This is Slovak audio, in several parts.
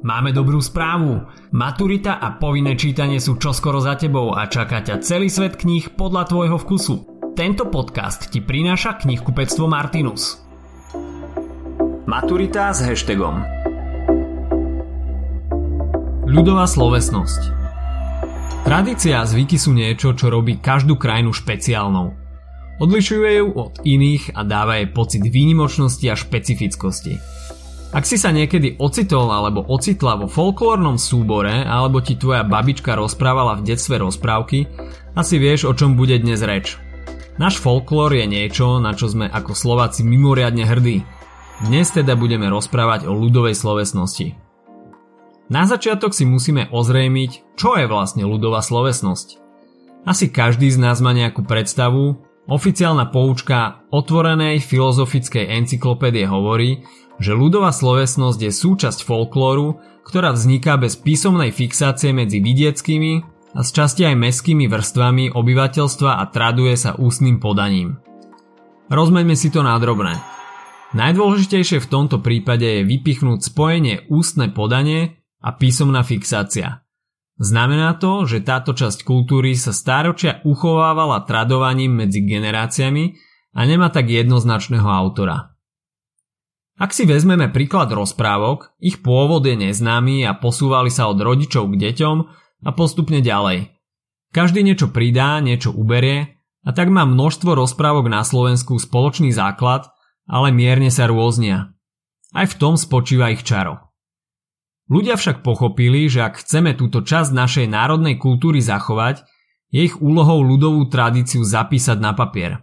Máme dobrú správu. Maturita a povinné čítanie sú čoskoro za tebou a čaká ťa celý svet kníh podľa tvojho vkusu. Tento podcast ti prináša knihkupectvo Martinus. Maturita s hashtagom Ľudová slovesnosť Tradícia a zvyky sú niečo, čo robí každú krajinu špeciálnou. Odlišuje ju od iných a dáva jej pocit výnimočnosti a špecifickosti. Ak si sa niekedy ocitol alebo ocitla vo folklórnom súbore alebo ti tvoja babička rozprávala v detstve rozprávky, asi vieš o čom bude dnes reč. Náš folklór je niečo, na čo sme ako Slováci mimoriadne hrdí. Dnes teda budeme rozprávať o ľudovej slovesnosti. Na začiatok si musíme ozrejmiť, čo je vlastne ľudová slovesnosť. Asi každý z nás má nejakú predstavu, oficiálna poučka otvorenej filozofickej encyklopédie hovorí, že ľudová slovesnosť je súčasť folklóru, ktorá vzniká bez písomnej fixácie medzi vidieckými a z časti aj meskými vrstvami obyvateľstva a traduje sa ústnym podaním. Rozmeňme si to nádrobné. Najdôležitejšie v tomto prípade je vypichnúť spojenie ústne podanie a písomná fixácia. Znamená to, že táto časť kultúry sa stáročia uchovávala tradovaním medzi generáciami a nemá tak jednoznačného autora. Ak si vezmeme príklad rozprávok, ich pôvod je neznámy a posúvali sa od rodičov k deťom a postupne ďalej. Každý niečo pridá, niečo uberie a tak má množstvo rozprávok na Slovensku spoločný základ, ale mierne sa rôznia. Aj v tom spočíva ich čaro. Ľudia však pochopili, že ak chceme túto časť našej národnej kultúry zachovať, je ich úlohou ľudovú tradíciu zapísať na papier.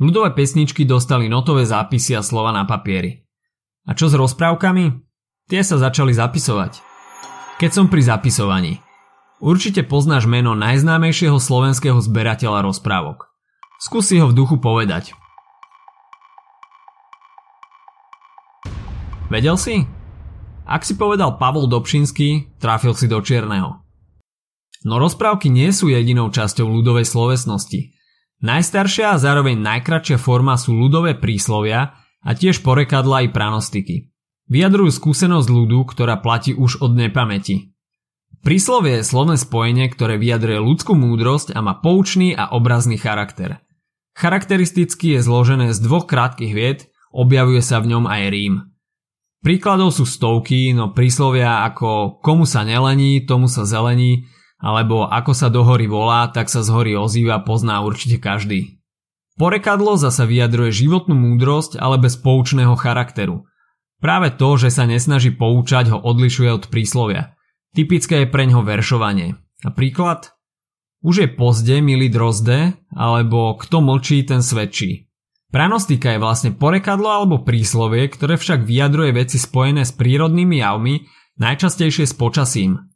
Ľudové pesničky dostali notové zápisy a slova na papieri. A čo s rozprávkami? Tie sa začali zapisovať. Keď som pri zapisovaní. Určite poznáš meno najznámejšieho slovenského zberateľa rozprávok. Skús si ho v duchu povedať. Vedel si? Ak si povedal Pavol Dobšinský, trafil si do čierneho. No rozprávky nie sú jedinou časťou ľudovej slovesnosti. Najstaršia a zároveň najkračšia forma sú ľudové príslovia, a tiež porekadla i pranostiky. Vyjadrujú skúsenosť ľudu, ktorá platí už od nepamäti. Príslovie je slovné spojenie, ktoré vyjadruje ľudskú múdrosť a má poučný a obrazný charakter. Charakteristicky je zložené z dvoch krátkých vied, objavuje sa v ňom aj rím. Príkladov sú stovky, no príslovia ako komu sa nelení, tomu sa zelení, alebo ako sa do hory volá, tak sa z hory ozýva, pozná určite každý. Porekadlo zasa vyjadruje životnú múdrosť, ale bez poučného charakteru. Práve to, že sa nesnaží poučať, ho odlišuje od príslovia. Typické je preňho veršovanie. Napríklad už je pozde, milý drozde, alebo kto mlčí, ten svedčí. Pranostika je vlastne porekadlo alebo príslovie, ktoré však vyjadruje veci spojené s prírodnými javmi, najčastejšie s počasím.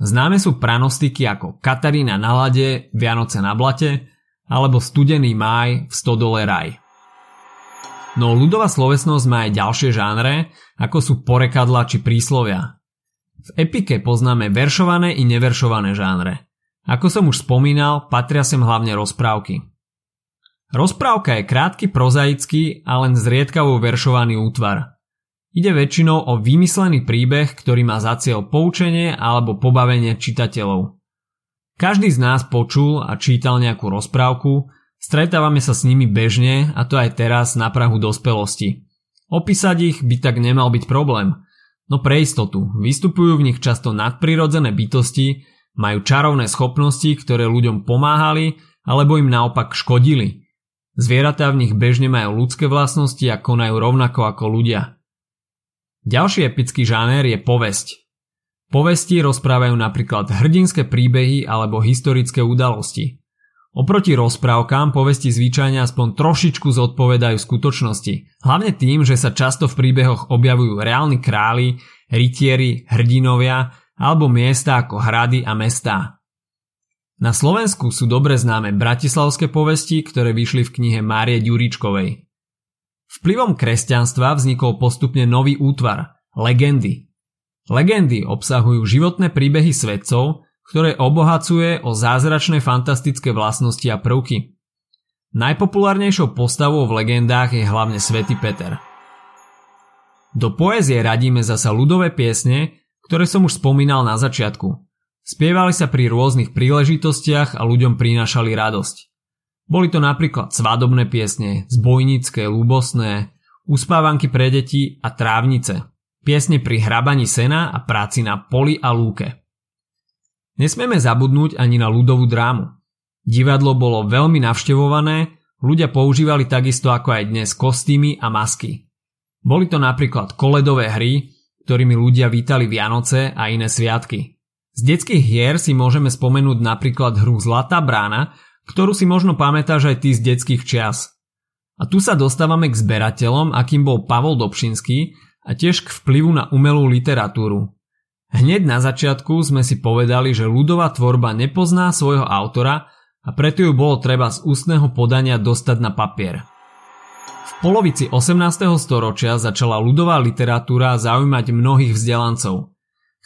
Známe sú pranostiky ako Katarína na lade, Vianoce na blate, alebo studený máj v stodole raj. No ľudová slovesnosť má aj ďalšie žánre, ako sú porekadla či príslovia. V epike poznáme veršované i neveršované žánre. Ako som už spomínal, patria sem hlavne rozprávky. Rozprávka je krátky prozaický a len zriedkavo veršovaný útvar. Ide väčšinou o vymyslený príbeh, ktorý má za cieľ poučenie alebo pobavenie čitateľov. Každý z nás počul a čítal nejakú rozprávku, stretávame sa s nimi bežne a to aj teraz na prahu dospelosti. Opísať ich by tak nemal byť problém, no pre istotu vystupujú v nich často nadprirodzené bytosti, majú čarovné schopnosti, ktoré ľuďom pomáhali alebo im naopak škodili. Zvieratá v nich bežne majú ľudské vlastnosti a konajú rovnako ako ľudia. Ďalší epický žáner je povesť. Povesti rozprávajú napríklad hrdinské príbehy alebo historické udalosti. Oproti rozprávkám povesti zvyčajne aspoň trošičku zodpovedajú skutočnosti, hlavne tým, že sa často v príbehoch objavujú reálni králi, rytieri, hrdinovia alebo miesta ako hrady a mestá. Na Slovensku sú dobre známe bratislavské povesti, ktoré vyšli v knihe Márie Ďuričkovej. Vplyvom kresťanstva vznikol postupne nový útvar – legendy, Legendy obsahujú životné príbehy svedcov, ktoré obohacuje o zázračné fantastické vlastnosti a prvky. Najpopulárnejšou postavou v legendách je hlavne Svetý Peter. Do poézie radíme zasa ľudové piesne, ktoré som už spomínal na začiatku. Spievali sa pri rôznych príležitostiach a ľuďom prinášali radosť. Boli to napríklad svadobné piesne, zbojnícke, ľubosné, uspávanky pre deti a trávnice, piesne pri hrabaní sena a práci na poli a lúke. Nesmieme zabudnúť ani na ľudovú drámu. Divadlo bolo veľmi navštevované, ľudia používali takisto ako aj dnes kostýmy a masky. Boli to napríklad koledové hry, ktorými ľudia vítali Vianoce a iné sviatky. Z detských hier si môžeme spomenúť napríklad hru Zlatá brána, ktorú si možno pamätáš aj ty z detských čias. A tu sa dostávame k zberateľom, akým bol Pavol Dobšinský a tiež k vplyvu na umelú literatúru. Hneď na začiatku sme si povedali, že ľudová tvorba nepozná svojho autora a preto ju bolo treba z ústneho podania dostať na papier. V polovici 18. storočia začala ľudová literatúra zaujímať mnohých vzdelancov.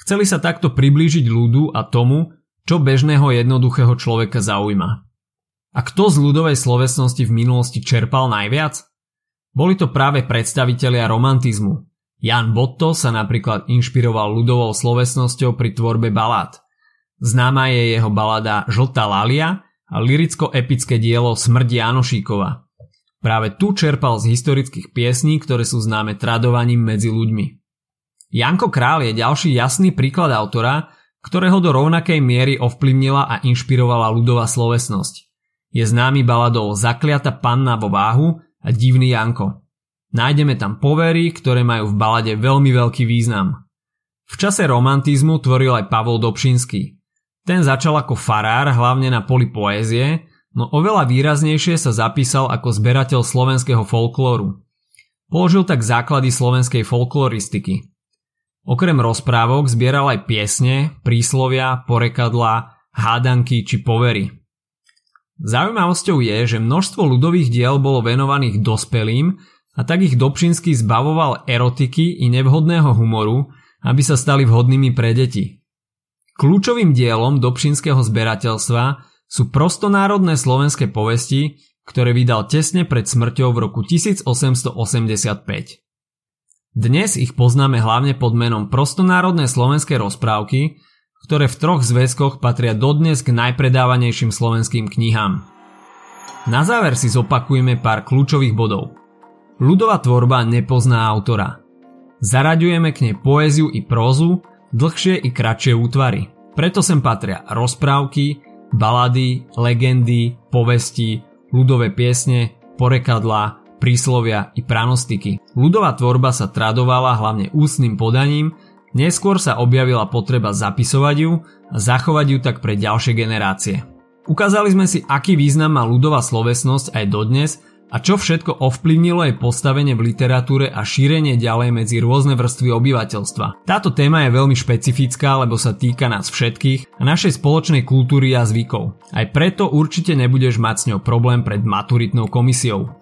Chceli sa takto priblížiť ľudu a tomu, čo bežného jednoduchého človeka zaujíma. A kto z ľudovej slovesnosti v minulosti čerpal najviac? Boli to práve predstavitelia romantizmu. Jan Botto sa napríklad inšpiroval ľudovou slovesnosťou pri tvorbe balád. Známa je jeho balada Žltá lalia, a liricko-epické dielo Smrť Janošíkova. Práve tu čerpal z historických piesní, ktoré sú známe tradovaním medzi ľuďmi. Janko Král je ďalší jasný príklad autora, ktorého do rovnakej miery ovplyvnila a inšpirovala ľudová slovesnosť. Je známy baladou Zakliata panna vo váhu a Divný Janko. Nájdeme tam povery, ktoré majú v balade veľmi veľký význam. V čase romantizmu tvoril aj Pavol Dobšinský. Ten začal ako farár hlavne na poli poézie, no oveľa výraznejšie sa zapísal ako zberateľ slovenského folklóru. Položil tak základy slovenskej folkloristiky. Okrem rozprávok zbieral aj piesne, príslovia, porekadlá, hádanky či povery. Zaujímavosťou je, že množstvo ľudových diel bolo venovaných dospelým a tak ich Dobšinský zbavoval erotiky i nevhodného humoru, aby sa stali vhodnými pre deti. Kľúčovým dielom Dobšinského zberateľstva sú prostonárodné slovenské povesti, ktoré vydal tesne pred smrťou v roku 1885. Dnes ich poznáme hlavne pod menom Prostonárodné slovenské rozprávky, ktoré v troch zväzkoch patria dodnes k najpredávanejším slovenským knihám. Na záver si zopakujeme pár kľúčových bodov. Ľudová tvorba nepozná autora. Zaraďujeme k nej poéziu i prózu, dlhšie i kratšie útvary. Preto sem patria rozprávky, balady, legendy, povesti, ľudové piesne, porekadlá, príslovia i pranostiky. Ľudová tvorba sa tradovala hlavne ústnym podaním, neskôr sa objavila potreba zapisovať ju a zachovať ju tak pre ďalšie generácie. Ukázali sme si, aký význam má ľudová slovesnosť aj dodnes a čo všetko ovplyvnilo jej postavenie v literatúre a šírenie ďalej medzi rôzne vrstvy obyvateľstva. Táto téma je veľmi špecifická, lebo sa týka nás všetkých a našej spoločnej kultúry a zvykov. Aj preto určite nebudeš mať s ňou problém pred maturitnou komisiou.